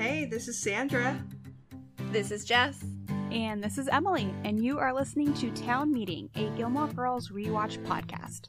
Hey, this is Sandra. This is Jess. And this is Emily, and you are listening to Town Meeting, a Gilmore Girls rewatch podcast.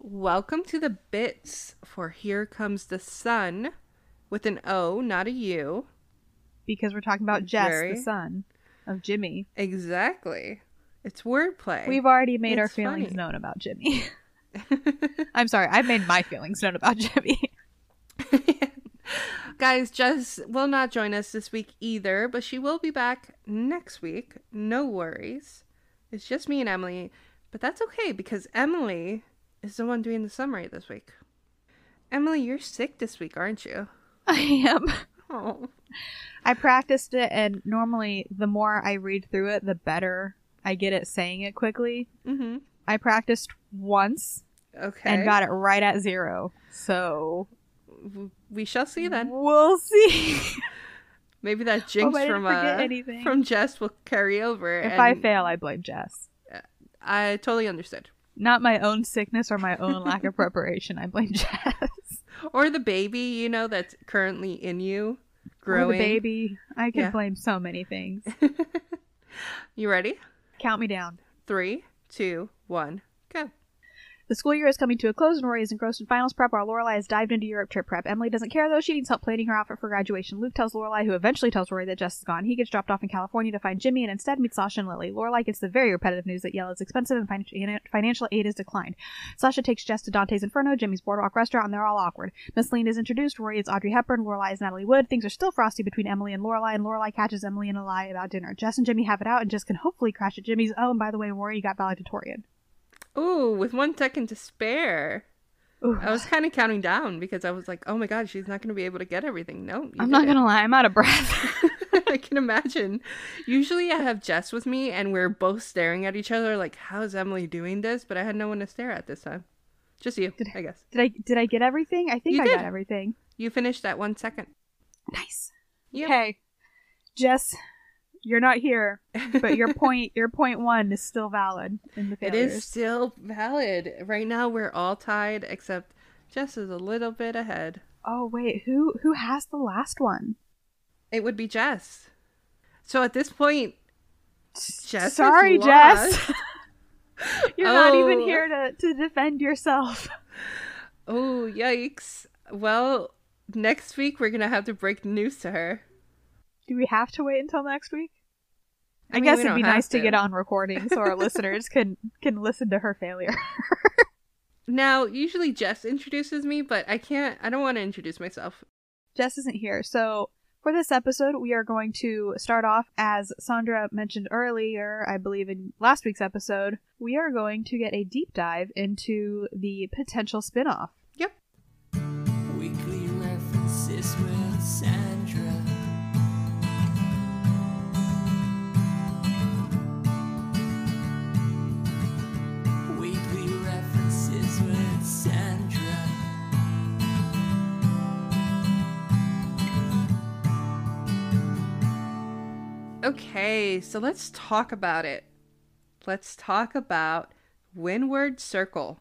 Welcome to the bits for Here Comes the Sun with an O, not a U. Because we're talking about Jess, Very- the son of Jimmy. Exactly. It's wordplay. We've already made our feelings funny. known about Jimmy. I'm sorry, I've made my feelings known about Jimmy. Guys, Jess will not join us this week either, but she will be back next week. No worries. It's just me and Emily, but that's okay because Emily is the one doing the summary this week. Emily, you're sick this week, aren't you? I am. Oh. I practiced it, and normally the more I read through it, the better I get at saying it quickly. Mm-hmm. I practiced once Okay. and got it right at zero. So We shall see then. we'll see. Maybe that jinx I didn't from uh, from Jess will carry over. if I fail, I blame Jess. I totally understood. Not my own sickness or my own lack of preparation. I blame Jess. Or the baby, you know, that's currently in you, Or growing. the baby. I can Yeah. blame so many things. You ready? Count me down. Three, two, one, go. The school year is coming to a close, and Rory is engrossed in finals prep while Lorelai has dived into Europe trip prep. Emily doesn't care though; she needs help planning her outfit for graduation. Luke tells Lorelai, who eventually tells Rory that Jess is gone. He gets dropped off in California to find Jimmy, and instead meets Sasha and Lily. Lorelai gets the very repetitive news that Yale is expensive and fin- financial aid is declined. Sasha takes Jess to Dante's Inferno, Jimmy's Boardwalk restaurant, and they're all awkward. Miss Celine is introduced. Rory is Audrey Hepburn. Lorelai is Natalie Wood. Things are still frosty between Emily and Lorelai, and Lorelai catches Emily in a lie about dinner. Jess and Jimmy have it out, and Jess can hopefully crash at Jimmy's. Oh, and by the way, Rory got valedictorian. Ooh, with one second to spare. Ooh. I was kind of counting down because I was like, oh my god, she's not going to be able to get everything. No, I'm not gonna lie, I'm out of breath. I can imagine. Usually I have Jess with me and we're both staring at each other like, how's Emily doing this? But I had no one to stare at this time. Just you, Did I guess. did I did I get everything? I think You I did. got everything. You finished that one second. Nice. Okay, Jess, you're not here, but your point your point one is still valid in the failures. is still valid. Right now we're all tied except Jess is a little bit ahead. Oh wait, who who has the last one? It would be Jess. So at this point, Jess. Sorry. Jess. you're not even Oh. here to to defend yourself. Oh, yikes. Well, next week we're gonna have to break the news to her. Do we have to wait until next week? I, mean, guess it'd be nice to. to. get on recording so our listeners can can listen to her failure. Now, usually Jess introduces me, but I can't. I don't want to introduce myself. Jess isn't here. So for this episode, we are going to start off as Sandra mentioned earlier, I believe in last week's episode, we are going to get a deep dive into the potential spin-off. Yep. Weekly references with Sandra. Okay, so let's talk about it. Let's talk about Windward Circle,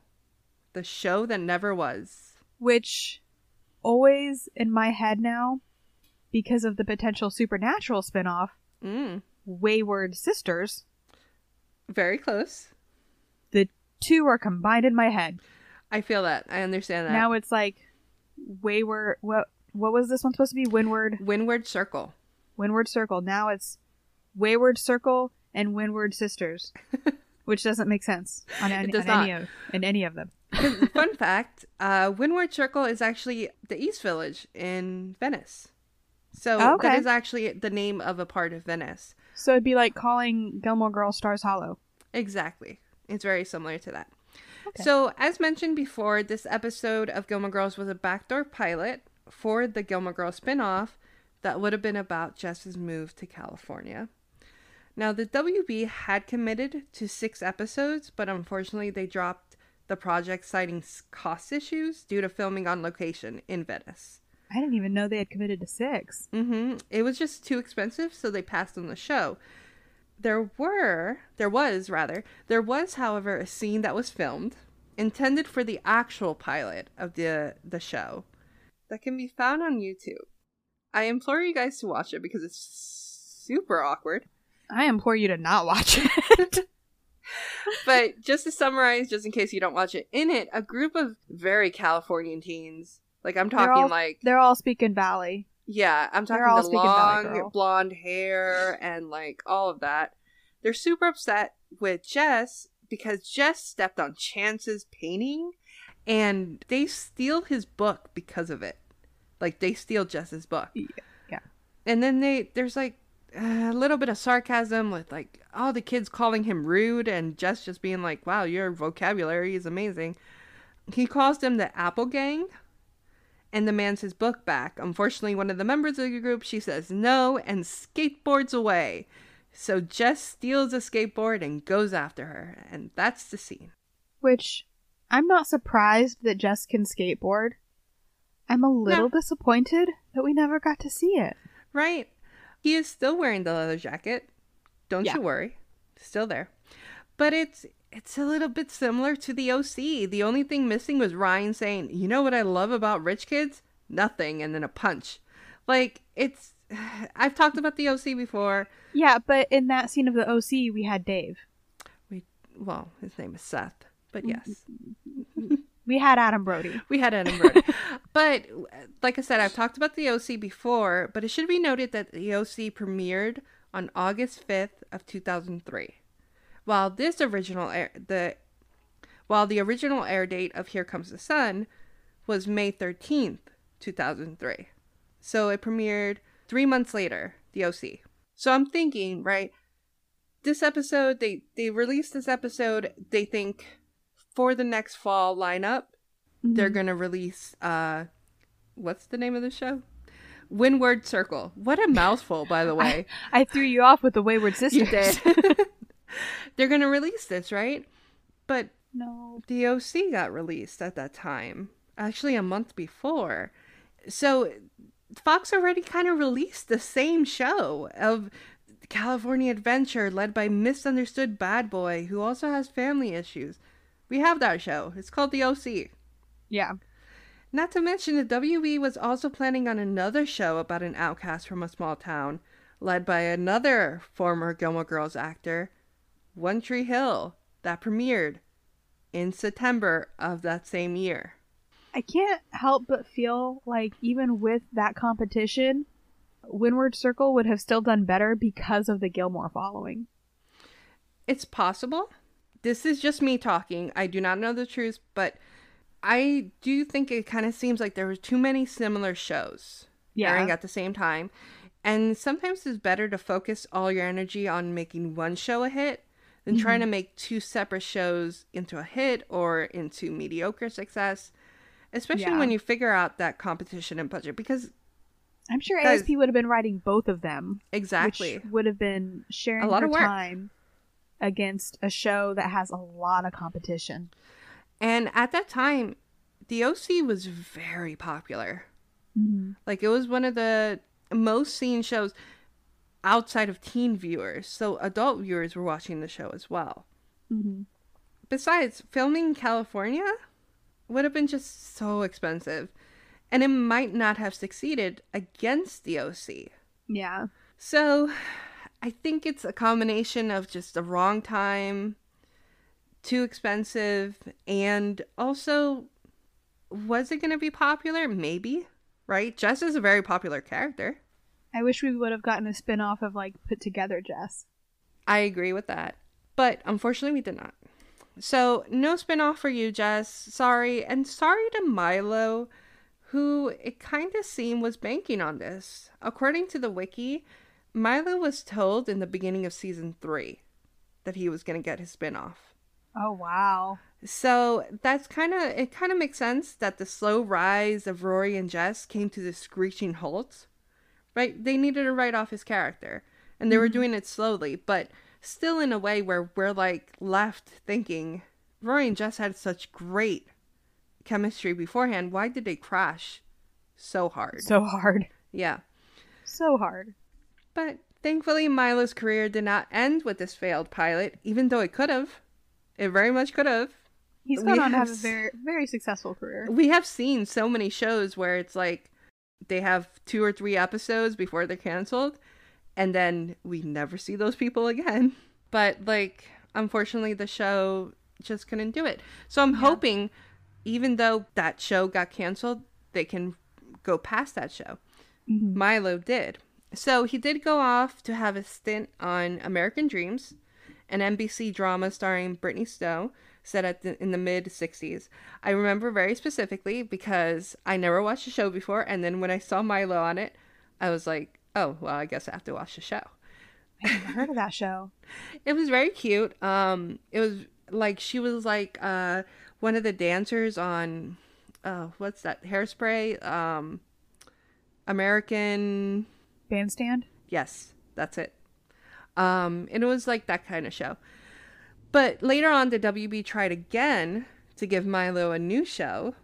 the show that never was. Which always in my head now because of the potential supernatural spinoff, Mm, Wayward Sisters. very close. The two are combined in my head. I feel that. I understand that. Now it's like Wayward. What what was this one supposed to be? Windward Windward Circle. Windward Circle. Now it's Wayward Circle and Windward Sisters, which doesn't make sense on, any, does on any of in any of them. Fun fact: uh, Windward Circle is actually the East Village in Venice. So Oh, okay. that is actually the name of a part of Venice. So it'd be like calling Gilmore Girls Stars Hollow. Exactly. It's very similar to that. Okay. So, as mentioned before, this episode of Gilmore Girls was a backdoor pilot for the Gilmore Girls spinoff that would have been about Jess's move to California. Now, the WB had committed to six episodes, but unfortunately, they dropped the project citing cost issues due to filming on location in Venice. I didn't even know they had committed to six. Mm-hmm. It was just too expensive, so they passed on the show. There were, there was rather, there was, however, a scene that was filmed intended for the actual pilot of the the show that can be found on YouTube. I implore you guys to watch it because it's super awkward. I implore you to not watch it. But just to summarize, just in case you don't watch it, in it, a group of very Californian teens, like I'm They're talking all- they're They're all speaking Valley. Yeah, I'm talking all the long blonde hair and like all of that. They're super upset with Jess because Jess stepped on Chance's painting and they steal his book because of it. Like they steal Jess's book. yeah. And then they there's like a little bit of sarcasm with like all the kids calling him rude and Jess just being like, "Wow, your vocabulary is amazing." He calls them the Apple Gang and demands his book back. Unfortunately, one of the members of the group, she says no and skateboards away. So Jess steals a skateboard and goes after her, and that's the scene. Which I'm not surprised that Jess can skateboard. I'm a little disappointed that we never got to see it. Right? He is still wearing the leather jacket. Don't Yeah. you worry. Still there. But it's it's a little bit similar to the OC. The only thing missing was Ryan saying, "You know what I love about rich kids? Nothing," and then a punch. Like it's I've talked about the OC before. Yeah, but in that scene of the OC, we had Dave. We well, his name is Seth, but mm-hmm. yes. We had Adam Brody. We had Adam Brody. but like I said, I've talked about the OC before, but it should be noted that the OC premiered on August 5th of 2003. While this original air, the while the original air date of Here Comes the Sun was May 13th, 2003. So it premiered 3 months later, the OC. So I'm thinking, right, this episode they they released this episode, they think for the next fall lineup, they're gonna release uh what's the name of the show? Windward Circle. What a mouthful, by the way. I threw you off with the Wayward Sister did. they're gonna release this, right? But no. the OC got released at that time, actually a month before. So Fox already kind of released the same show of California Adventure led by misunderstood bad boy who also has family issues. We have that show. It's called The OC. Yeah. Not to mention, the WB was also planning on another show about an outcast from a small town, led by another former Gilmore Girls actor, One Tree Hill, that premiered in September of that same year. I can't help but feel like even with that competition, Windward Circle would have still done better because of the Gilmore following. It's possible. This is just me talking. I do not know the truth, but I do think it kind of seems like there were too many similar shows Yeah. airing at the same time. And sometimes it's better to focus all your energy on making one show a hit than mm-hmm. trying to make two separate shows into a hit or into mediocre success, especially Yeah. when you figure out that competition and budget. Because I'm sure Guys- ASP would have been writing both of them, exactly, which would have been sharing A lot of work. time against a show that has a lot of competition. and at that time, the OC was very popular. Mm-hmm. Like it was one of the most seen shows outside of teen viewers. So adult viewers were watching the show as well. Mm-hmm. Besides, filming in California would have been just so expensive. and it might not have succeeded against the OC. Yeah. So I think it's a combination of just the wrong time, too expensive, and also was it going to be popular? Maybe, right? Jess is a very popular character. I wish we would have gotten a spin off of like put together Jess. I agree with that. But unfortunately, we did not. So, no spin off for you, Jess. Sorry. And sorry to Milo, who it kind of seemed was banking on this. According to the wiki, Milo was told in the beginning of season three that he was going to get his spin off. Oh wow. So that's kind of it. Kind of makes sense that the slow rise of Rory and Jess came to the screeching halt, right? They needed to write off his character, and they were mm-hmm. doing it slowly, but still in a way where we're like left thinking, Rory and Jess had such great chemistry beforehand. Why did they crash so hard? So hard. yeah, So hard. But thankfully Milo's career did not end with this failed pilot, even though it could have. It very much could have. He's gone on to have a very very successful career. we have seen so many shows where it's like they have two or three episodes before they're canceled and then we never see those people again but like unfortunately the show just couldn't do it so i'm hoping even though that show got canceled they can go past that show mm-hmm. milo did so he did go off to have a stint on american dreams an NBC drama starring Brittany Snow, set at the, in the mid 60s. I remember very specifically because I never watched the show before, and then when I saw Milo on it, I was like, oh, well, I guess I have to watch the show. I never heard of that show. It was very cute. Um, it was like she was like uh one of the dancers on, uh, what's that? Hairspray. Um, American. Bandstand. Yes, that's it. Um, and it was like that kind of show. But later on, the WB tried again to give Milo a new show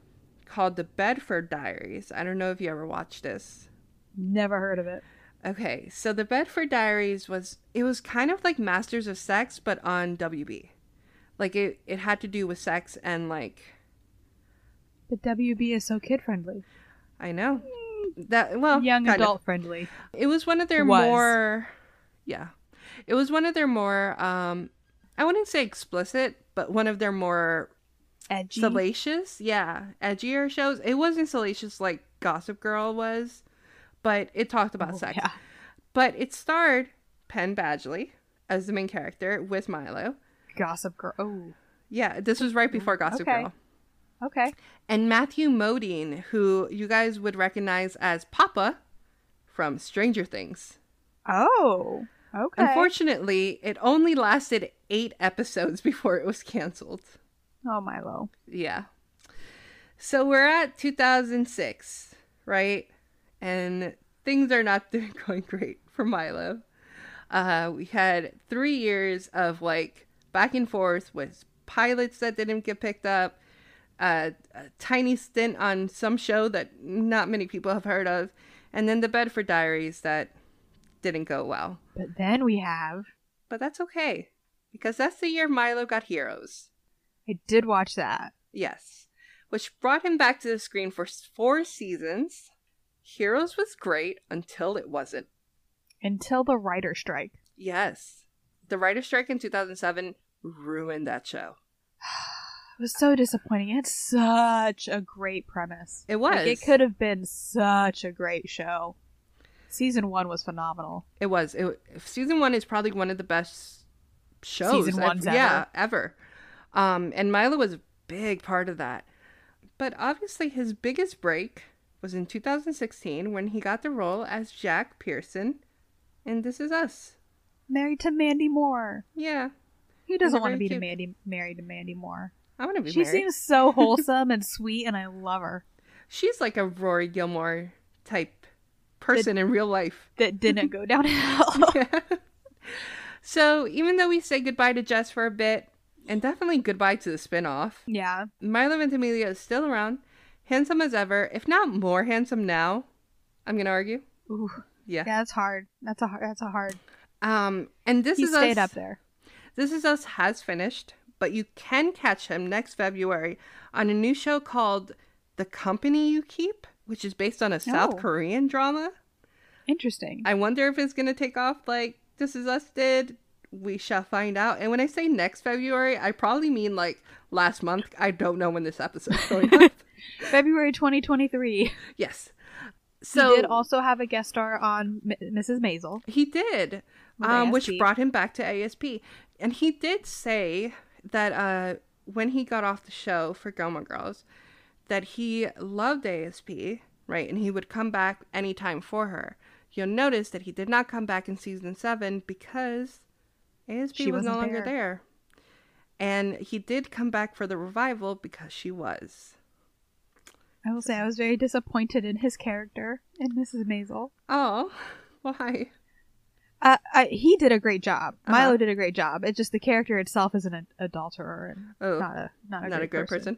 called The Bedford Diaries. I don't know if you ever watched this. Never heard of it. Okay, so The Bedford Diaries was it was kind of like Masters of Sex, but on WB. Like it, it had to do with sex and like The WB is so kid friendly. I know that well Young kind of. adult friendly. It was one of their Was. more yeah. It was one of their more um I wouldn't say explicit, but one of their more Edgy. salacious, yeah, edgier shows. It wasn't salacious like Gossip Girl was, but it talked about Oh, sex. yeah. But it starred Penn Badgley as the main character with Milo. Gossip Girl. Oh. Yeah, this was right before Gossip Okay. Girl. Okay. And Matthew Modine, who you guys would recognize as Papa from Stranger Things. Oh. Okay. Unfortunately, it only lasted eight episodes before it was canceled. Oh Milo. Yeah. So we're at 2006, right? And things are not going great for Milo. Uh, we had three years of like back and forth with pilots that didn't get picked up, uh, a tiny stint on some show that not many people have heard of, and then the Bedford Diaries that didn't go well. But then we have. But that's okay because that's the year Milo got Heroes. I did watch that. Yes. Which brought him back to the screen for four seasons. Heroes was great until it wasn't. Until the writer strike. Yes. The writer's strike in 2007 ruined that show. It was so disappointing. It had such a great premise. It was. Like, it could have been such a great show. Season one was phenomenal. It was. It, season one is probably one of the best shows. Season ones Yeah, ever. Um, and Milo was a big part of that. But obviously, his biggest break was in 2016 when he got the role as Jack Pearson in This Is Us. Married to Mandy Moore. Yeah, Who doesn't want to be to. Mandy, married to Mandy Moore? I want to be She married. seems so wholesome and sweet, and I love her. She's like a Rory Gilmore type person in real life. That didn't go downhill. So even though we say goodbye to Jess for a bit, and definitely goodbye to the spinoff, yeah. Milo Ventimiglia is still around, handsome as ever, if not more handsome now. I'm gonna argue. Ooh. Yeah. Yeah, that's hard. That's a hard. That's a hard. Um, and this He is stayed us. up there. This is us has finished, but you can catch him next February on a new show called The Company You Keep. which is based on a South Oh. Korean drama. Interesting. I wonder if it's gonna take off like This Is Us did. We shall find out. And when I say next February, I probably mean like last month. I don't know when this episode's going up. February 2023. yes. So So he did also have a guest star on M- Mrs. Maisel. He did, um, which brought him back to ASP. And he did say that uh, when he got off the show for Gilmore Girls, that he loved ASP, right? And he would come back anytime for her. You'll notice that he did not come back in season seven because ASP She was no longer there. there. And he did come back for the revival because she was. I will say I was very disappointed in his character in Mrs. Maisel. Oh, why? Uh, I, he did a great job. Uh-huh. Milo did a great job. It's just the character itself is an ad- adulterer and Oh, not a not a, Not a great good person.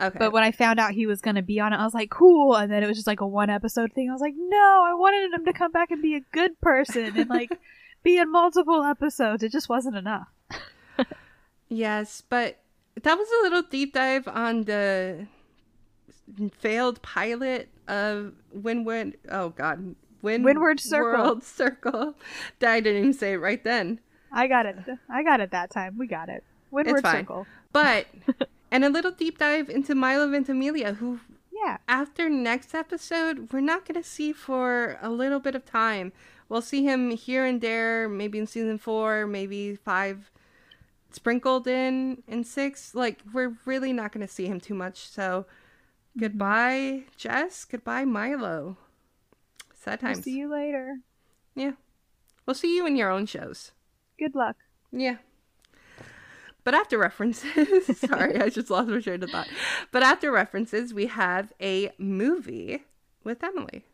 Okay. But when I found out he was going to be on it, I was like, cool. And then it was just like a one episode thing. I was like, no, I wanted him to come back and be a good person and like be in multiple episodes. It just wasn't enough. Yes, but that was a little deep dive on the failed pilot of Windward. Oh God, Wind Windward Circle. World Circle. I didn't even say it right then. I got it. I got it that time. We got it. Windward it's fine. Circle. But and a little deep dive into Milo Ventimiglia, who Yeah. after next episode we're not going to see for a little bit of time. We'll see him here and there, maybe in season four, maybe five, sprinkled in in six. Like we're really not going to see him too much. So mm-hmm. goodbye, Jess. Goodbye, Milo. Sad We'll see you later. Yeah, we'll see you in your own shows. Good luck. Yeah. But after references, sorry, I just lost my train of thought. But after references, we have a movie with Emily.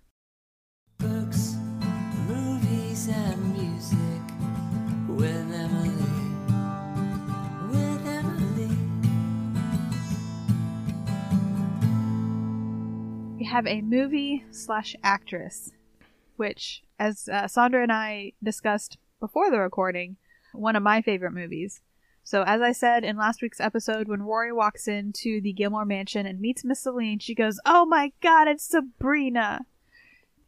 Books, movies, and music with Emily. With Emily. We have a movie slash actress, which, as uh, Sandra and I discussed before the recording, one of my favorite movies. So, as I said in last week's episode, when Rory walks into the Gilmore mansion and meets Miss Celine, she goes, Oh my god, it's Sabrina!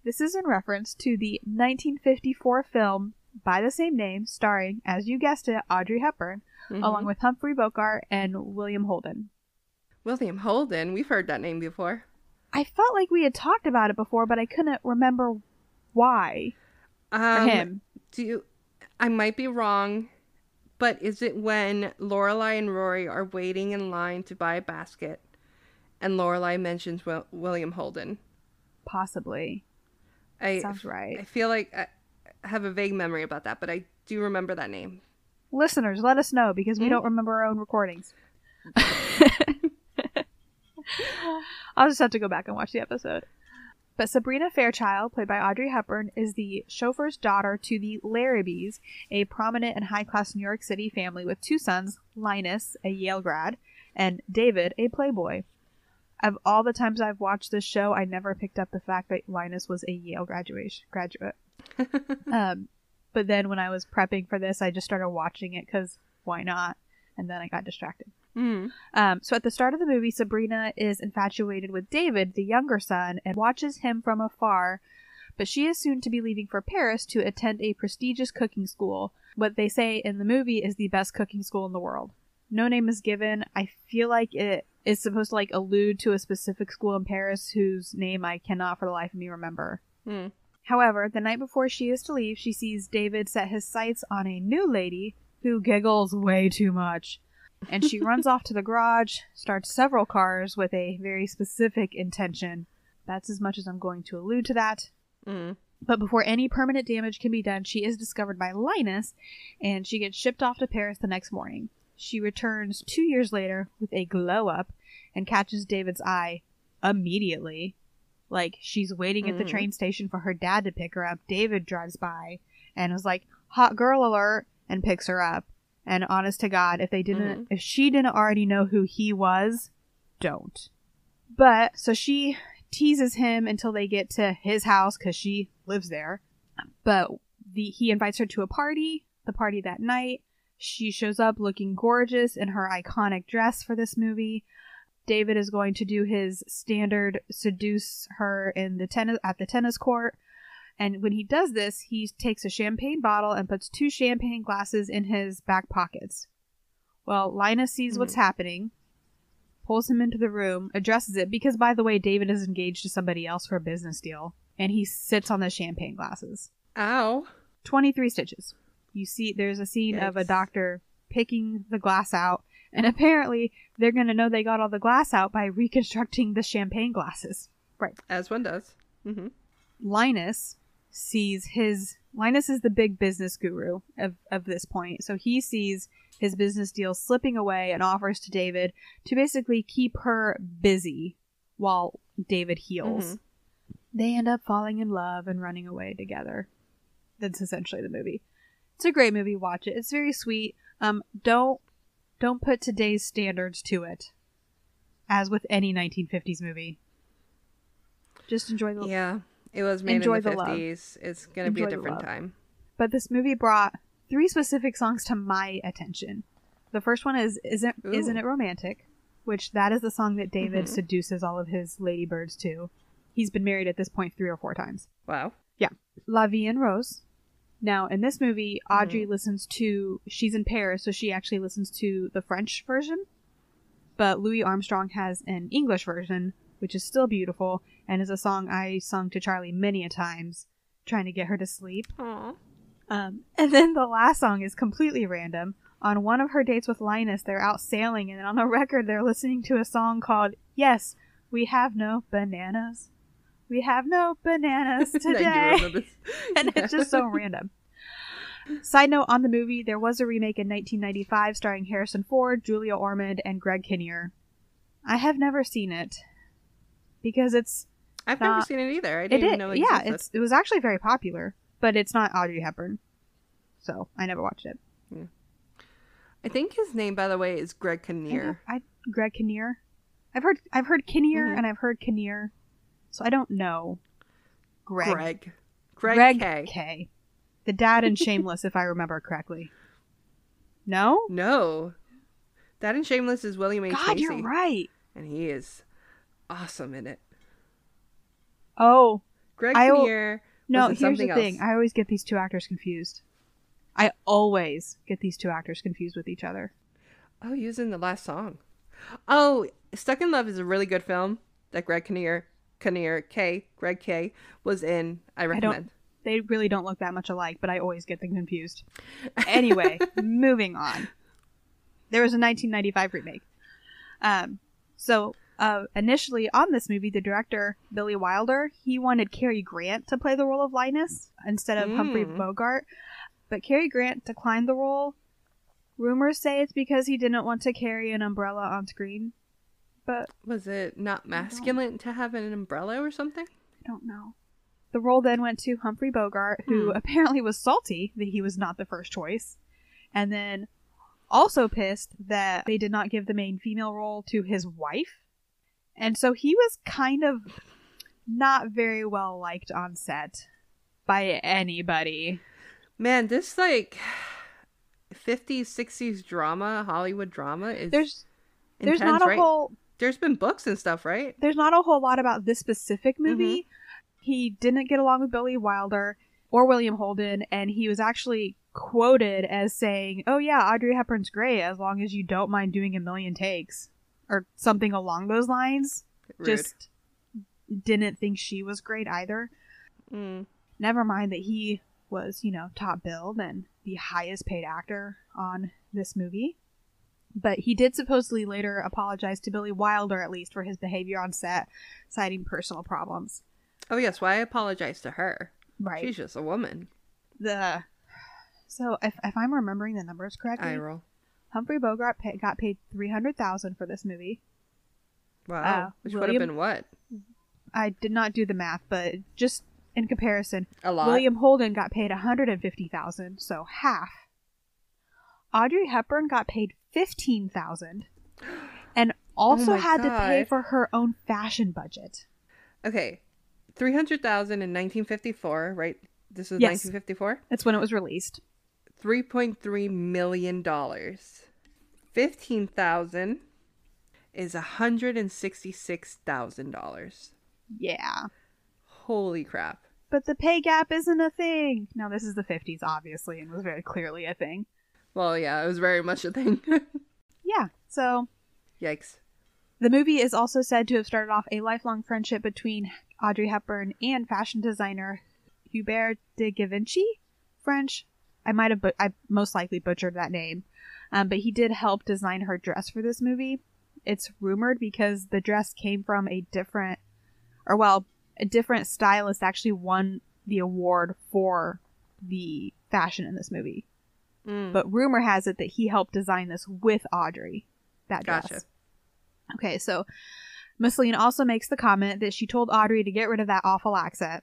This is in reference to the 1954 film by the same name, starring, as you guessed it, Audrey Hepburn, Mhm. along with Humphrey Bogart and William Holden. William Holden. We've heard that name before. I felt like we had talked about it before, but I couldn't remember why for Um, him. Do you, I might be wrong, but is it when Lorelai and Rory are waiting in line to buy a basket, and Lorelai mentions Wil- William Holden? Possibly. I Sounds right. I feel like I have a vague memory about that, but I do remember that name. Listeners, let us know because we Hmm? don't remember our own recordings. I'll just have to go back and watch the episode. But Sabrina Fairchild, played by Audrey Hepburn, is the chauffeur's daughter to the Larrabees, a prominent and high class New York City family with two sons Linus, a Yale grad, and David, a playboy. Of all the times I've watched this show, I never picked up the fact that Linus was a Yale graduation graduate. um, but then when I was prepping for this, I just started watching it because why not? And then I got distracted. Mm. Um, so at the start of the movie, Sabrina is infatuated with David, the younger son, and watches him from afar. But she is soon to be leaving for Paris to attend a prestigious cooking school. What they say in the movie is the best cooking school in the world. No name is given. I feel like it is supposed to like allude to a specific school in Paris whose name I cannot for the life of me remember. Mm. However, the night before she is to leave, she sees David set his sights on a new lady who giggles way too much. And she runs off to the garage, starts several cars with a very specific intention. That's as much as I'm going to allude to that. Mm. But before any permanent damage can be done, she is discovered by Linus and she gets shipped off to Paris the next morning. She returns two years later with a glow up and catches David's eye immediately. Like she's waiting at the Mhm. train station for her dad to pick her up. David drives by and is like, hot girl alert, and picks her up. And honest to God, if they didn't, Mhm. if she didn't already know who he was, don't. But so she teases him until they get to his house because she lives there. But the he invites her to a party. The party that night, she shows up looking gorgeous in her iconic dress for this movie. David is going to do his standard seduce her in the tennis at the tennis court. And when he does this, he takes a champagne bottle and puts two champagne glasses in his back pockets. Well, Linus sees what's happening, pulls him into the room, addresses it because, by the way, David is engaged to somebody else for a business deal, and he sits on the champagne glasses. Ow. 23 stitches. You see, there's a scene of a doctor picking the glass out, and apparently they're going to know they got all the glass out by reconstructing the champagne glasses. Right. As one does. Mm-hmm. Linus sees his. Linus is the big business guru of, of this point, so he sees his business deal slipping away and offers to David to basically keep her busy while David heals. Mhm. They end up falling in love and running away together. That's essentially the movie. It's a great movie. Watch it. It's very sweet. Um, don't don't put today's standards to it, as with any 1950s movie. Just enjoy the. Yeah. It was made Enjoy in the the love. 50s. It's going to be a different time. But this movie brought three specific songs to my attention. The first one is "Isn't Ooh. Isn't It Romantic," which that is the song that David Mhm. seduces all of his ladybirds to. He's been married at this point three or four times. Wow. Yeah. La Vie en Rose. Now, in this movie, Audrey Mm-hmm. listens to, she's in Paris, so she actually listens to the French version. But Louis Armstrong has an English version, which is still beautiful, and is a song I sung to Charlie many a times, trying to get her to sleep. Um, and then the last song is completely random. On one of her dates with Linus, they're out sailing, and on the record, they're listening to a song called Yes, We Have No Bananas. We have no bananas today. and it's just so random. Side note on the movie, there was a remake in 1995 starring Harrison Ford, Julia Ormond, and Greg Kinnear. I have never seen it because it's I've never seen it either. I didn't even know it yeah existed. it's it was actually very popular, but it's not Audrey Hepburn, so I never watched it. I think his name, by the way, is Greg Kinnear. I, Greg Kinnear. I've heard I've heard Kinnear Mhm. and I've heard Kinnear, so I don't know. Greg Greg. Greg, Greg K. K. The dad in Shameless, if I remember correctly. No, No. That in Shameless is William H. God, Macy. you're right. And he is awesome in it. Oh Greg I will- Kinnear no, here's the thing. else. I always get these two actors confused. I always get these two actors confused with each other. Oh, he was in the last song. Oh, Stuck in Love is a really good film that Greg Kinnear, Kinnear K, Greg K, was in. I recommend. They really don't look that much alike, but I always get them confused. Anyway, moving on. There was a 1995 remake. Um, so uh, initially on this movie, the director Billy Wilder he wanted Cary Grant to play the role of Linus instead of Humphrey Mm. Bogart, but Cary Grant declined the role. Rumors say it's because he didn't want to carry an umbrella on screen, but Was it not masculine to have an umbrella or something? I don't know. The role then went to Humphrey Bogart, who Hmm. apparently was salty that he was not the first choice, and then also pissed that they did not give the main female role to his wife. And so he was kind of not very well liked on set by anybody. Man, this like 50s, 60s drama, Hollywood drama is There's there's intense, not a right? whole There's been books and stuff, right? there's not a whole lot about this specific Mm-hmm. movie. He didn't get along with Billy Wilder or William Holden, and he was actually quoted as saying, "Oh yeah, Audrey Hepburn's great as long as you don't mind doing a million takes," or something along those lines. Rude. Just didn't think she was great either. Mm. Never mind that he was, you know, top billed and the highest paid actor on this movie. But he did supposedly later apologize to Billy Wilder, at least, for his behavior on set, citing personal problems. Oh yes, well I apologize to her. Right. She's just a woman. the so if, if I'm remembering the numbers correctly, I roll. Humphrey Bogart pay, got paid three hundred thousand for this movie. Wow. Uh, Which would have been what? I did not do the math, but just in comparison, A lot. William Holden got paid 150,000, so half. Audrey Hepburn got paid 15,000 and also Oh had to pay for her own fashion budget. Okay. 300,000 in 1954, right? This was Yes. 1954. That's when it was released. 3.3 million dollars. 15,000 is $166,000. Yeah. Holy crap. But the pay gap isn't a thing. Now, this is the 50s, obviously, and was very clearly a thing. Well, yeah, it was very much a thing. Yeah, so Yikes. the movie is also said to have started off a lifelong friendship between Audrey Hepburn and fashion designer Hubert de Givenchy, French. I might have, but I most likely butchered that name, um, but he did help design her dress for this movie. It's rumored because the dress came from a different, or well, a different stylist actually won the award for the fashion in this movie. Mm. But rumor has it that he helped design this with Audrey. That dress. Gotcha. Okay, so Miss Celine also makes the comment that she told Audrey to get rid of that awful accent.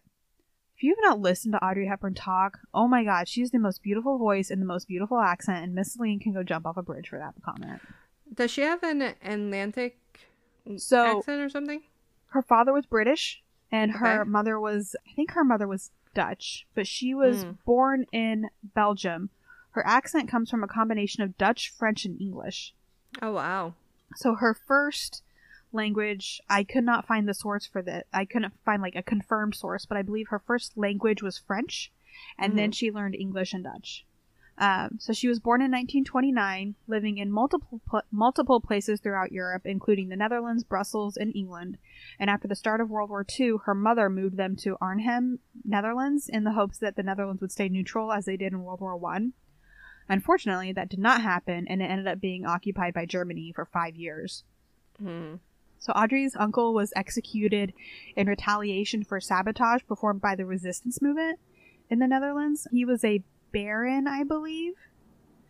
If you have not listened to Audrey Hepburn talk, oh my god, she has the most beautiful voice and the most beautiful accent, and Miss Celine can go jump off a bridge for that comment. Does she have an Atlantic So- accent or something? Her father was British, and her Okay. mother was, I think her mother was Dutch, but she was Mm. born in Belgium. Her accent comes from a combination of Dutch, French, and English. Oh, wow. So her first language, I could not find the source for that. I couldn't find like a confirmed source, but I believe her first language was French, and then she learned English and Dutch. Um, so she was born in 1929, living in multiple pl- multiple places throughout Europe, including the Netherlands, Brussels, and England. And after the start of World War II, her mother moved them to Arnhem, Netherlands, in the hopes that the Netherlands would stay neutral as they did in World War One. Unfortunately, that did not happen, and it ended up being occupied by Germany for five years. Hmm. So Audrey's uncle was executed in retaliation for sabotage performed by the resistance movement in the Netherlands. He was a baron, I believe,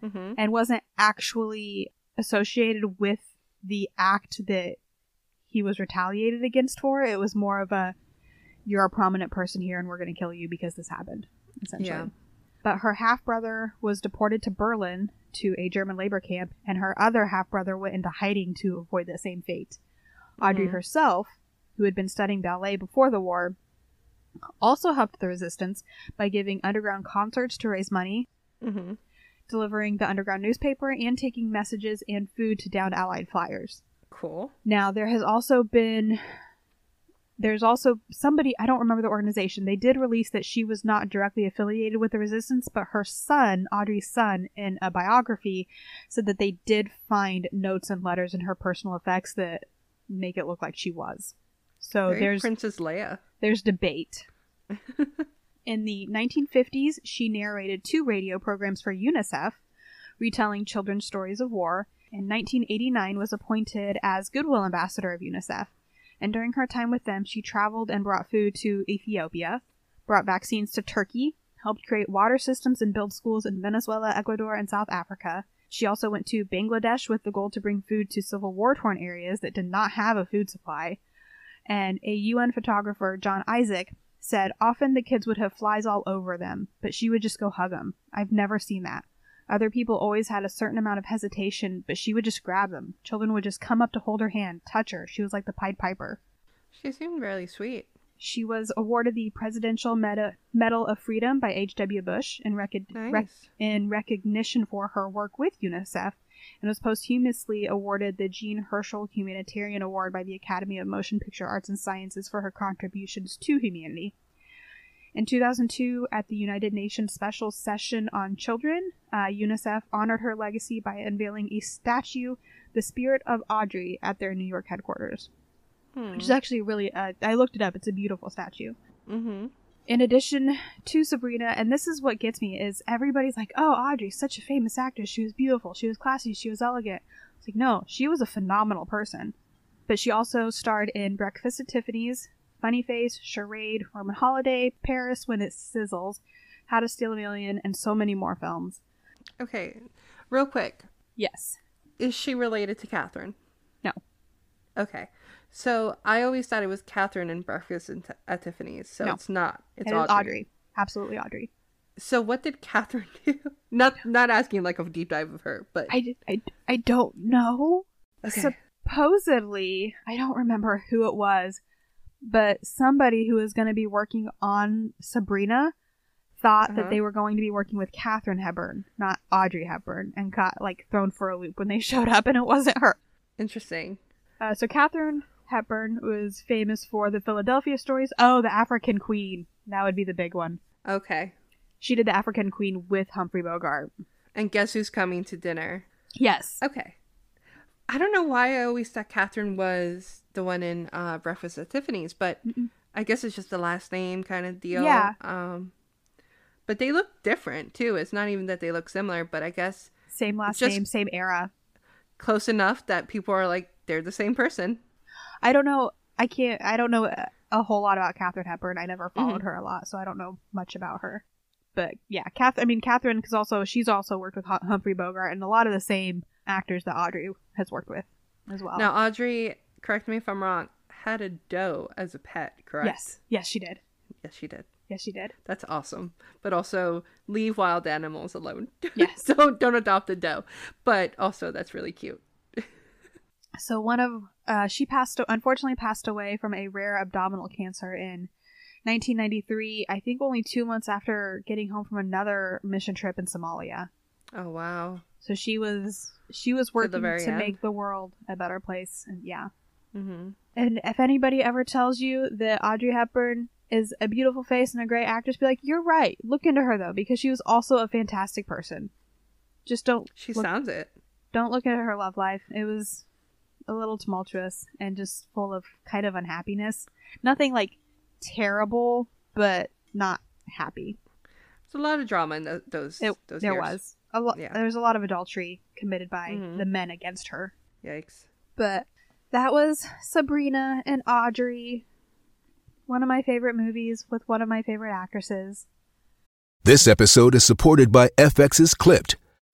Mm-hmm. and wasn't actually associated with the act that he was retaliated against for. It was more of a you're a prominent person here and we're going to kill you because this happened, essentially. Yeah. But her half brother was deported to Berlin to a German labor camp, and her other half brother went into hiding to avoid the same fate. Audrey Mhm. herself, who had been studying ballet before the war, also helped the resistance by giving underground concerts to raise money, Mm-hmm. delivering the underground newspaper, and taking messages and food to downed Allied flyers. Cool. Now, there has also been. There's also somebody, I don't remember the organization, they did release that she was not directly affiliated with the resistance, but her son, Audrey's son, in a biography, said that they did find notes and letters in her personal effects that make it look like she was. So Very there's Princess Leia. there's debate. In the 1950s, she narrated two radio programs for UNICEF, retelling children's stories of war. In 1989, was appointed as Goodwill Ambassador of UNICEF. And during her time with them, she traveled and brought food to Ethiopia, brought vaccines to Turkey, helped create water systems and build schools in Venezuela, Ecuador, and South Africa. She also went to Bangladesh with the goal to bring food to civil war torn areas that did not have a food supply. And a UN photographer, John Isaac, said often the kids would have flies all over them, but she would just go hug them. I've never seen that. Other people always had a certain amount of hesitation, but she would just grab them. Children would just come up to hold her hand, touch her. She was like the Pied Piper. She seemed really sweet. She was awarded the Presidential Meta- Medal of Freedom by H.W. Bush in, rec- Nice. rec- in recognition for her work with UNICEF and was posthumously awarded the Jean Hersholt Humanitarian Award by the Academy of Motion Picture Arts and Sciences for her contributions to humanity. In 2002, at the United Nations Special Session on Children, uh, UNICEF honored her legacy by unveiling a statue, The Spirit of Audrey, at their New York headquarters Hmm. which is actually really uh, i looked it up it's a beautiful statue Mm-hmm. in addition to sabrina and this is what gets me is everybody's like oh Audrey, such a famous actress she was beautiful she was classy she was elegant it's like no she was a phenomenal person but she also starred in breakfast at tiffany's funny face charade roman holiday paris when it sizzles how to steal a million and so many more films Okay. Real quick. yes Is she related to Katharine? No. Okay. So I always thought it was Katharine in Breakfast at Tiffany's. So No. it's not. It's it Audrey. audrey absolutely audrey So what did Katharine do? Not not asking like a deep dive of her, but I, I, I don't know. Okay. Supposedly, I don't remember who it was, but somebody who was going to be working on Sabrina thought Uh-huh. that they were going to be working with Katharine Hepburn, not Audrey Hepburn, and got like thrown for a loop when they showed up and it wasn't her. interesting. Uh, so Katharine Hepburn was famous for the Philadelphia stories. Oh, the African Queen. That would be the big one. Okay. She did the African Queen with Humphrey Bogart. And guess who's coming to dinner? Yes. Okay. I don't know why I always thought Katharine was the one in uh, Breakfast at Tiffany's, but I guess it's just the last name kind of deal. Yeah. Um, but they look different too. It's not even that they look similar, but I guess Same last name, same era. close enough that people are like, they're the same person. I don't know. I can't. I don't know a- a whole lot about Katharine Hepburn. I never mm-hmm. followed her a lot, so I don't know much about her. But yeah, Kath. I mean, Katharine, because also she's also worked with Humphrey Bogart and a lot of the same actors that Audrey has worked with as well. Now, Audrey, correct me if I'm wrong, had a doe as a pet, correct? yes, yes, she did. Yes, she did. Yes, she did. That's awesome. But also leave wild animals alone. Yes. don't don't adopt a doe. But also that's really cute. So one of uh, she passed unfortunately passed away from a rare abdominal cancer in 1993. I think only two months after getting home from another mission trip in Somalia. Oh wow. So she was she was working very to make the world a better place, and yeah. Mm-hmm. And if anybody ever tells you that Audrey Hepburn is a beautiful face and a great actress, be like, you're right. Look into her though, because she was also a fantastic person. Just don't She look, sounds it. don't look at her love life. It was a little tumultuous and just full of kind of unhappiness. Nothing like terrible, but not happy. There's a lot of drama in th- those. It, those there years. was a lot. Yeah. There was a lot of adultery committed by Mhm. the men against her. Yikes. But that was Sabrina and Audrey. One of my favorite movies with one of my favorite actresses. This episode is supported by FX's Clipped,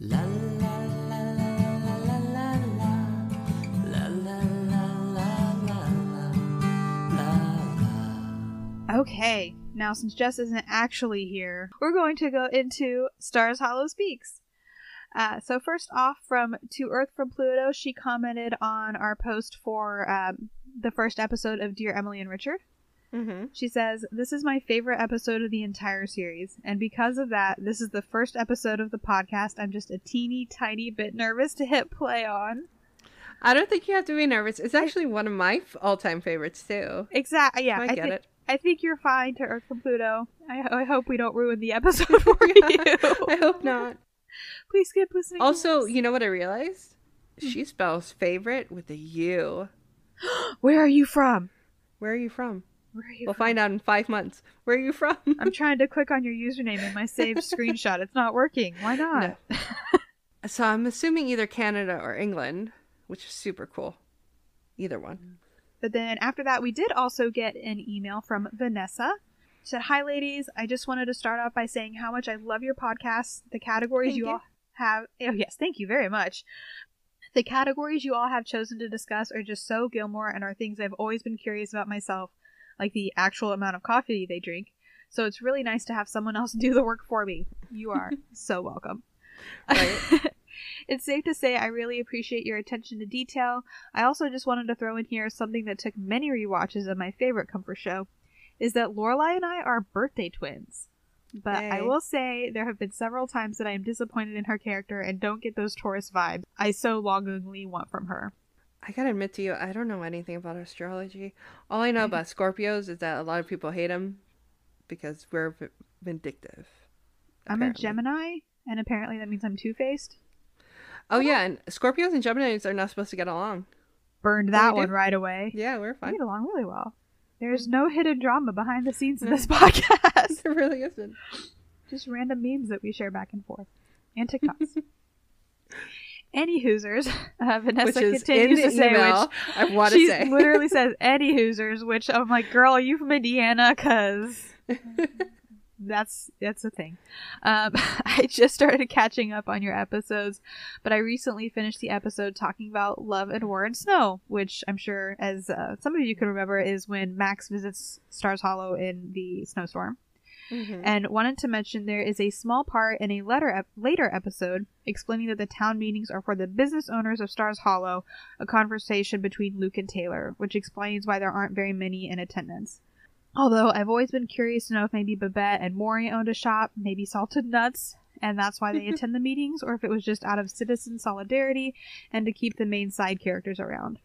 La la la la la la la la la la la la la Okay, now since Jess isn't actually here, we're going to go into Stars Hollow Speaks. Uh, so first off, from To Earth from Pluto, she commented on our post for um, the first episode of Dear Emily and Richard. Mm-hmm. She says, This is my favorite episode of the entire series, and because of that, this is the first episode of the podcast I'm just a teeny tiny bit nervous to hit play on. I don't think you have to be nervous. It's actually one of my all-time favorites too. Exactly. Yeah, I I, get thi- it. I think you're fine to Earth from Pluto. I, I hope we don't ruin the episode for you. I hope not. Please skip listening. Also, you know what I realized? Hmm. She spells favorite with a U. where are you from? Where are you from? Where are you We'll from? find out in five months. Where are you from? I'm trying to click on your username in my saved screenshot. It's not working. Why not? so I'm assuming either Canada or England, which is super cool. Either one. Mm-hmm. But then after that, we did also get an email from Vanessa. She said, Hi, ladies. I just wanted to start off by saying how much I love your podcast. The categories you, you. all have. Oh, yes. Thank you very much. The categories you all have chosen to discuss are just so Gilmore and are things I've always been curious about myself, like the actual amount of coffee they drink. So it's really nice to have someone else do the work for me. You are so welcome. Right? it's safe to say I really appreciate your attention to detail. I also just wanted to throw in here something that took many rewatches of my favorite comfort show is that Lorelai and I are birthday twins. But I will say there have been several times that I am disappointed in her character and don't get those Taurus vibes I so longingly want from her. I gotta admit to you, I don't know anything about astrology. All I know mm-hmm. about Scorpios is that a lot of people hate them because we're v- vindictive. I'm a. Gemini, and apparently that means I'm two faced. Oh yeah, and Scorpios and Geminis are not supposed to get along. burned that one do. right away. Yeah, we're We fine. get along really well. There's mm-hmm. no hidden drama behind the scenes of this mm-hmm. podcast. There really isn't. Just random memes that we share back and forth. And TikToks. Any Hoosers, uh, Vanessa Which continues the to say, email, which I want to she say. literally says any Hoosers, which I'm like, girl, are you from Indiana? Cause that's that's a thing. Um, I just started catching up on your episodes, but I recently finished the episode talking about Love and War and Snow, which I'm sure, as uh, some of you can remember, is when Max visits Stars Hollow in the snowstorm. Mhm. And wanted to mention there is a small part in a letter ep- later episode explaining that the town meetings are for the business owners of Stars Hollow, a conversation between Luke and Taylor, which explains why there aren't very many in attendance. Although I've always been curious to know if maybe Babette and Morey owned a shop, maybe Salted Nuts, and that's why they attend the meetings, or if it was just out of citizen solidarity and to keep the main side characters around.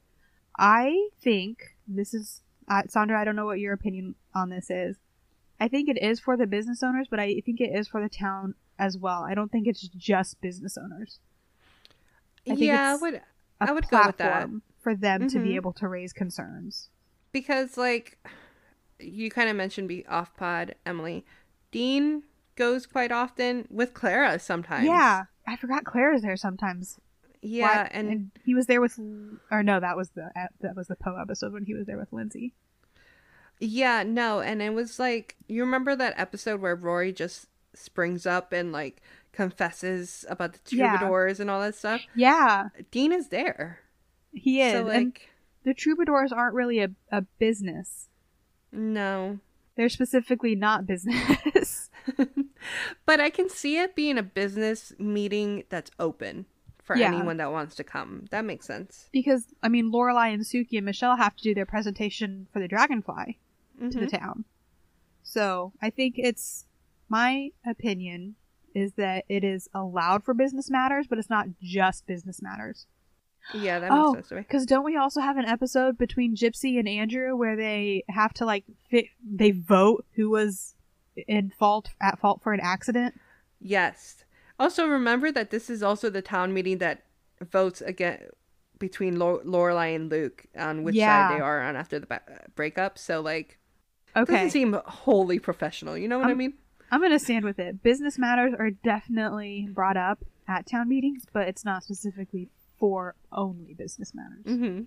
I think this is uh, Sandra. I don't know what your opinion on this is. I think it is for the business owners, but I think it is for the town as well. I don't think it's just business owners. I think yeah, I would I would go with that. for them to be Mhm. able to raise concerns. because like you kind of mentioned be off pod Emily Dean goes quite often with Clara sometimes Yeah, I forgot Clara's there sometimes. yeah Why- and, he was there with, or no, that was the that was the Poe episode when he was there with Lindsay. Yeah no and it was like you remember that episode where Rory just springs up and like confesses about the Yeah. troubadours and all that stuff Yeah, Dean is there he is. so and like the troubadours aren't really a, a business. no They're specifically not business. but I can see it being a business meeting that's open for Yeah. anyone that wants to come that makes sense because I mean, Lorelai and Sookie and Michel have to do their presentation for the Dragonfly to the Mhm. town. So I think it's my opinion is that it is allowed for business matters, but it's not just business matters. yeah that makes oh, sense to me because don't we also have an episode between Gypsy and Andrew where they have to like fit, they vote who was in fault at fault for an accident? Yes. Also, remember that this is also the town meeting that votes again between Lor- Lorelai and Luke on which Yeah. side they are on after the ba- breakup. So, like, Okay, doesn't seem wholly professional. You know what I Um, mean? I'm gonna stand with it. Business matters are definitely brought up at town meetings, but it's not specifically for only business matters. Mm-hmm.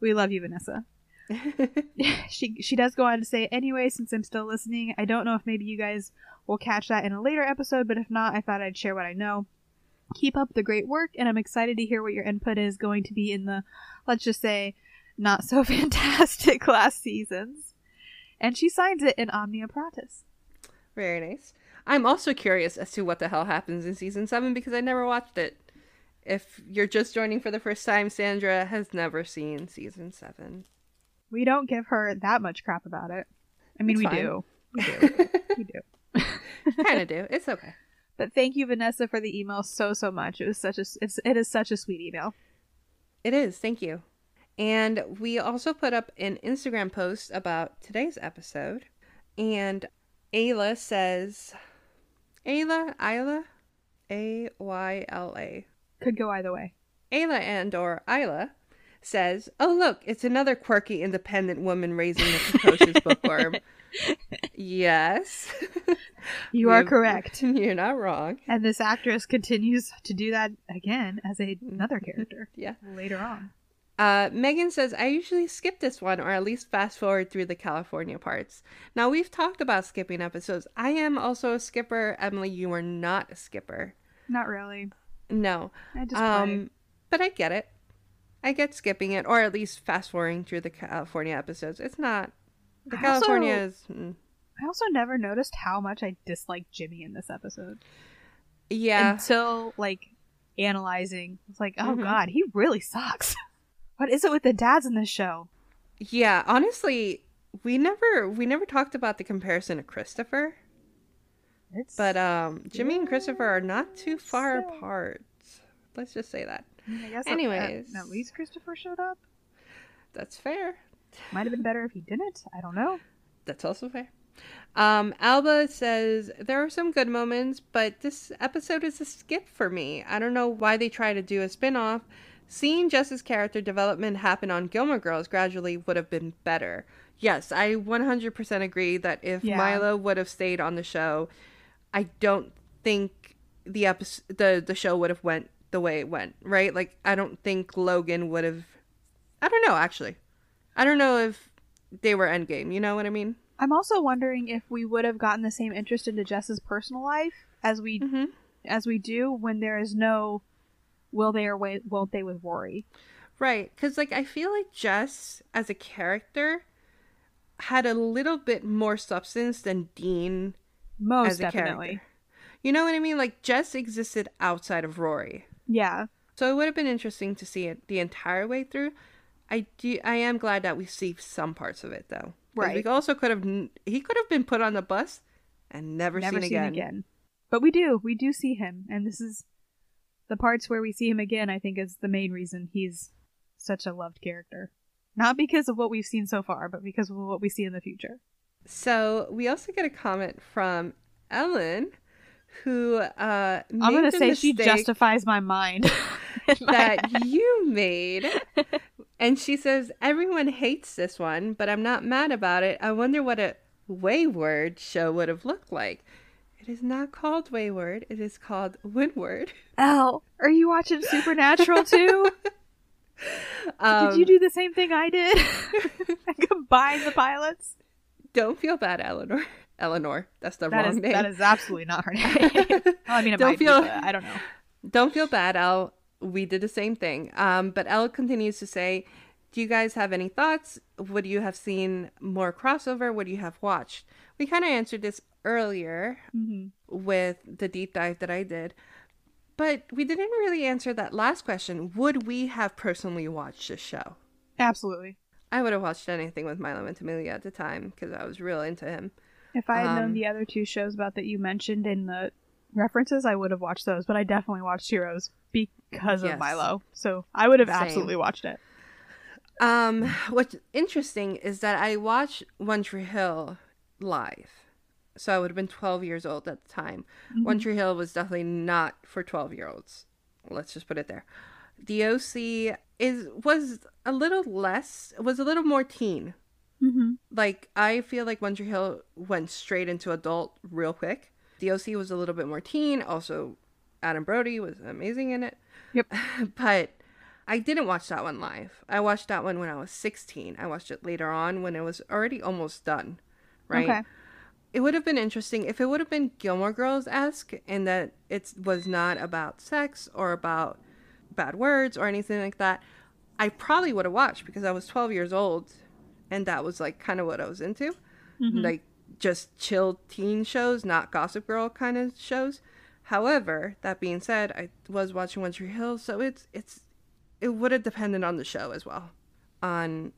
We love you, Vanessa. she she does go on to say, anyway, since I'm still listening, I don't know if maybe you guys will catch that in a later episode, but if not, I thought I'd share what I know. Keep up the great work, and I'm excited to hear what your input is going to be in the, let's just say, not so fantastic last seasons. And she signs it in Omnia Paratus. Very nice. I'm also curious as to what the hell happens in season seven because I never watched it. If you're just joining for the first time, Sandra has never seen season seven. We don't give her that much crap about it. I mean, It's we fine. do. We do. we do. kind of do. It's okay. But thank you, Vanessa, for the email so so much. It was such a it's it is such a sweet email. It is. Thank you. And we also put up an Instagram post about today's episode. And Ayla says, Ayla, Ayla, A Y L A. Could go either way. Ayla and or Ayla says, "Oh look, it's another quirky independent woman raising a precocious bookworm." yes, You are correct. You're not wrong. And this actress continues to do that again as a, another character Yeah. later on. Uh, Megan says, I usually skip this one or at least fast forward through the California parts. Now, we've talked about skipping episodes. I am also a skipper. Emily, you are not a skipper. Not really. No. I just Um, but I get it. I get skipping it or at least fast forwarding through the California episodes. It's not. The I California also- is. mm, I also never noticed how much I disliked Jimmy in this episode Yeah. until like analyzing. It's like, oh Mhm. god, he really sucks. what is it with the dads in this show? Yeah. Honestly, we never we never talked about the comparison to Christopher. It's But um, Jimmy and Christopher are not too far so- apart. Let's just say that. I mean, I guess anyways. at, at least Christopher showed up. That's fair. Might have been better if he didn't. I don't know. That's also fair. Um, Alba says there are some good moments, but this episode is a skip for me. I don't know why they try to do a spin-off seeing Jess's character development happen on Gilmore Girls gradually would have been better. Yes, I 100% agree that if Yeah. Milo would have stayed on the show, I don't think the episode, the the show would have went the way it went, right? Like I don't think Logan would have I don't know actually. I don't know if they were endgame, you know what I mean? I'm also wondering if we would have gotten the same interest into Jess's personal life as we Mhm. as we do when there is no will they or won't they with Rory. Right, because like I feel like Jess as a character had a little bit more substance than Dean Most definitely. character. You know what I mean? Like Jess existed outside of Rory, Yeah. so it would have been interesting to see it the entire way through. I do. I am glad that we see some parts of it though. Right. We also could have. He could have been put on the bus and never, Never seen, seen again. again. But we do. We do see him and this is the parts where we see him again I think is the main reason he's such a loved character. Not because of what we've seen so far, but because of what we see in the future. So we also get a comment from Ellen, who uh, I'm gonna the say she justifies my mind. my that head. you made. And she says, Everyone hates this one, but I'm not mad about it. I wonder what a Wayward show would have looked like. It is not called Wayward, it is called Windward. Elle, are you watching Supernatural too? Um, did you do the same thing I did? I combined the pilots. Don't feel bad, Eleanor. Eleanor, that's the That wrong is name. that is absolutely not her name. well, I mean, Don't feel- be, I don't know. Don't feel bad, Elle. We did the same thing. Um, but Elle continues to say, Do you guys have any thoughts? Would you have seen more crossover? Would you have watched? We kind of answered this earlier Mhm. with the deep dive that I did. But we didn't really answer that last question. Would we have personally watched this show? Absolutely. I would have watched anything with Milo and Ventimiglia at the time because I was real into him. If I had Um, known the other two shows about that you mentioned in the references, I would have watched those. But I definitely watched Heroes because of Milo, so I would have Same. absolutely watched it. Um, what's interesting is that I watched One Tree Hill live. So I would have been 12 years old at the time. One Tree Hill was definitely not for 12 year olds. Let's just put it there. The OC is was a little less, was a little more teen. Mm-hmm. Like I feel like One Tree Hill went straight into adult real quick. The OC was a little bit more teen. Also, Adam Brody was amazing in it. Yep. but I didn't watch that one live. I watched that one when I was 16. I watched it later on when it was already almost done. Right. Okay. It would have been interesting if it would have been Gilmore Girls esque and that it was not about sex or about bad words or anything like that. I probably would have watched because I was 12 years old and that was like kind of what I was into. Mm-hmm. Like just chill teen shows, not Gossip Girl kind of shows. However, that being said, I was watching One Tree Hill, so it's it's it would have depended on the show as well, on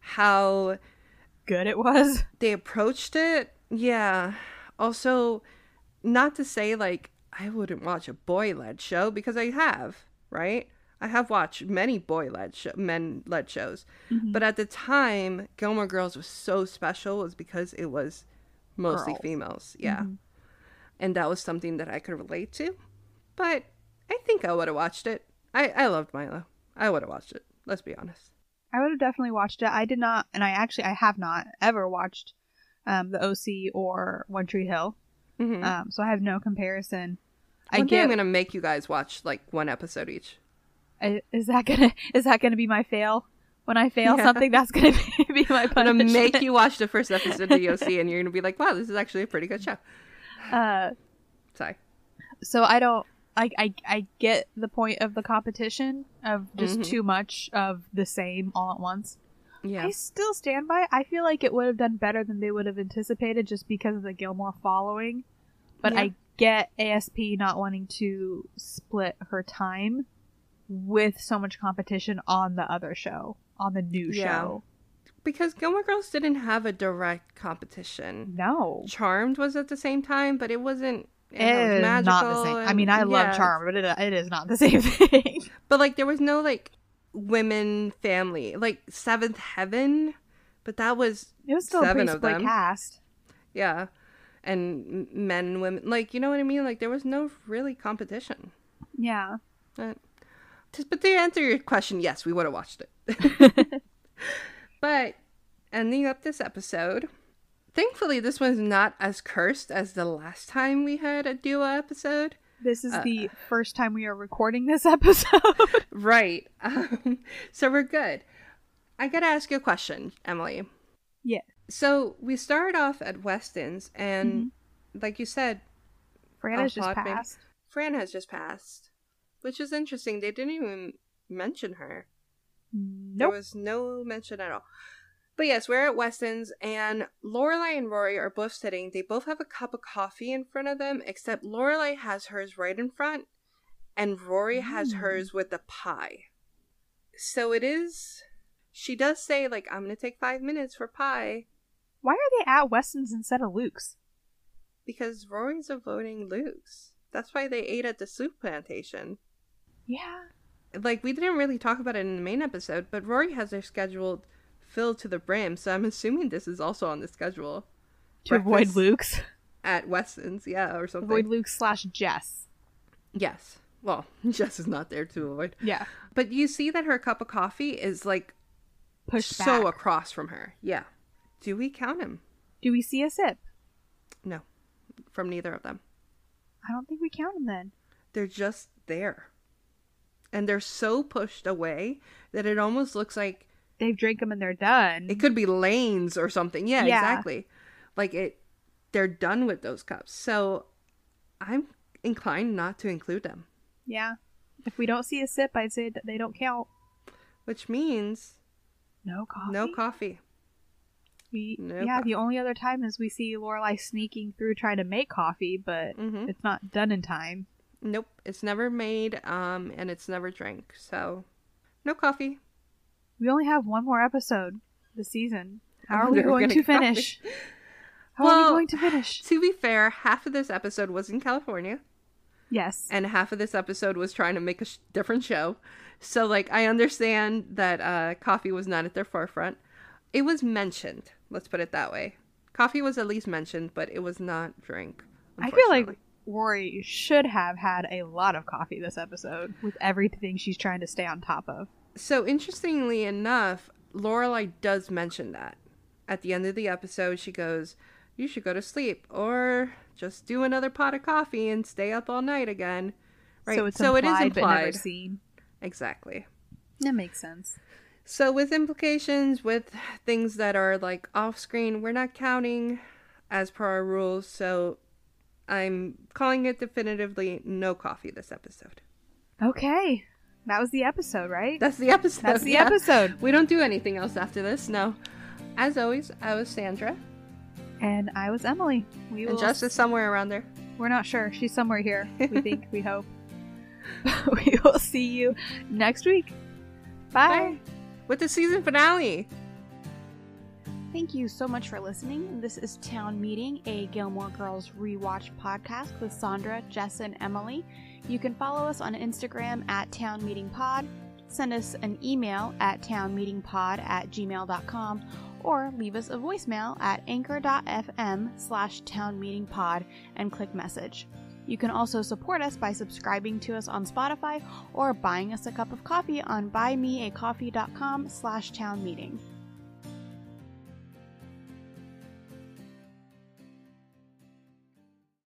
how Good it was. they approached it. Yeah. Also, not to say like I wouldn't watch a boy led show because I have, right? I have watched many boy led show- men led shows, but at the time, Gilmore Girls was so special was because it was mostly Girl. females, yeah, and that was something that I could relate to. But I think I would have watched it. I I loved Milo. I would have watched it. Let's be honest. I would have definitely watched it. I did not, and I actually I have not ever watched um, the OC or One Tree Hill, Mhm. um, so I have no comparison. I One day get. I'm gonna make you guys watch like one episode each. Is that gonna is that gonna be my fail? When I fail Yeah. something, that's gonna be my I'm gonna make you watch the first episode of the OC, and you're gonna be like, "Wow, this is actually a pretty good show." Uh, Sorry. so I don't. I, I I get the point of the competition of just Mhm. too much of the same all at once. Yeah. I still stand by. it. I feel like it would have done better than they would have anticipated just because of the Gilmore following. But Yeah. I get ASP not wanting to split her time with so much competition on the other show, on the new Yeah. show. Because Gilmore Girls didn't have a direct competition. No. Charmed was at the same time, but it wasn't. It It was magical. not the same. I mean, I yeah. love Charm, but it, it is not the same thing. But like, there was no like women family, like Seventh Heaven, but that was It was still a seven of them. cast. Yeah, and men women, like you know what I mean. Like there was no really competition. Yeah. But t- but to answer your question, yes, we would have watched it. but ending up this episode, thankfully, this one's not as cursed as the last time we had a duo episode. This is Uh, the first time we are recording this episode. Right. Um, so we're good. I gotta ask you a question, Emily. yeah. So we started off at Weston's, and like you said, Fran has just passed. Fran has just passed, which is interesting. They didn't even mention her. There was no mention at all. But yes, we're at Weston's, and Lorelai and Rory are both sitting. They both have a cup of coffee in front of them, except Lorelai has hers right in front, and Rory has Mm. hers with the pie. So it is. She does say like, "I'm gonna take five minutes for pie," Why are they at Weston's instead of Luke's? because Rory's avoiding Luke's. That's why they ate at the soup plantation. Yeah. like we didn't really talk about it in the main episode, but Rory has their schedule filled to the brim, so I'm assuming this is also on the schedule To avoid Luke's. at Weston's, yeah, or something. Avoid Luke slash Jess. Yes. Well, Jess is not there to avoid. Yeah. But you see that her cup of coffee is like Pushed so back. across from her. Yeah. Do we count him? Do we see a sip? No. From neither of them. I don't think we count him then. They're just there. And they're so pushed away that it almost looks like They've drank them and they're done. It could be lanes or something. Yeah, Yeah. exactly. Like it they're done with those cups. So I'm inclined not to include them, yeah. If we don't see a sip, I'd say that they don't count. which means No coffee. no coffee. We, No yeah, coffee. the only other time is we see Lorelai sneaking through trying to make coffee, but Mhm. it's not done in time. Nope, it's never made um and it's never drank. So no coffee. We only have one more episode this season. How are we wonder if we're going to get coffee. finish? How are we going to finish? To be fair, half of this episode was in California Yes. and half of this episode was trying to make a sh- different show. So like I understand that uh coffee was not at their forefront. It was mentioned, let's put it that way. Coffee was at least mentioned, but it was not drink. I feel like. Rory should have had a lot of coffee this episode with everything she's trying to stay on top of. So interestingly enough, Lorelai does mention that. At the end of the episode, she goes, You should go to sleep or just do another pot of coffee and stay up all night again. Right. So it's so implied, it is but never seen. Exactly. That makes sense. So with implications, with things that are like off screen, we're not counting as per our rules, so I'm calling it definitively no coffee this episode. Okay. That was the episode, right? That's the episode. That's the yeah. episode. We don't do anything else after this, no. As always, I was Sandra. And I was Emily. We And will Jess is somewhere around there. We're not sure. She's somewhere here. We think, we hope. we will see you next week. Bye. With the season finale. Thank you so much for listening. This is Town Meeting, a Gilmore Girls rewatch podcast with Sandra, Jess, and Emily. You can follow us on Instagram at Town Meeting Pod, send us an email at townmeetingpod at gmail.com, or leave us a voicemail at anchor.fm slash townmeetingpod and click message. You can also support us by subscribing to us on Spotify or buying us a cup of coffee on buymeacoffee.com slash townmeeting.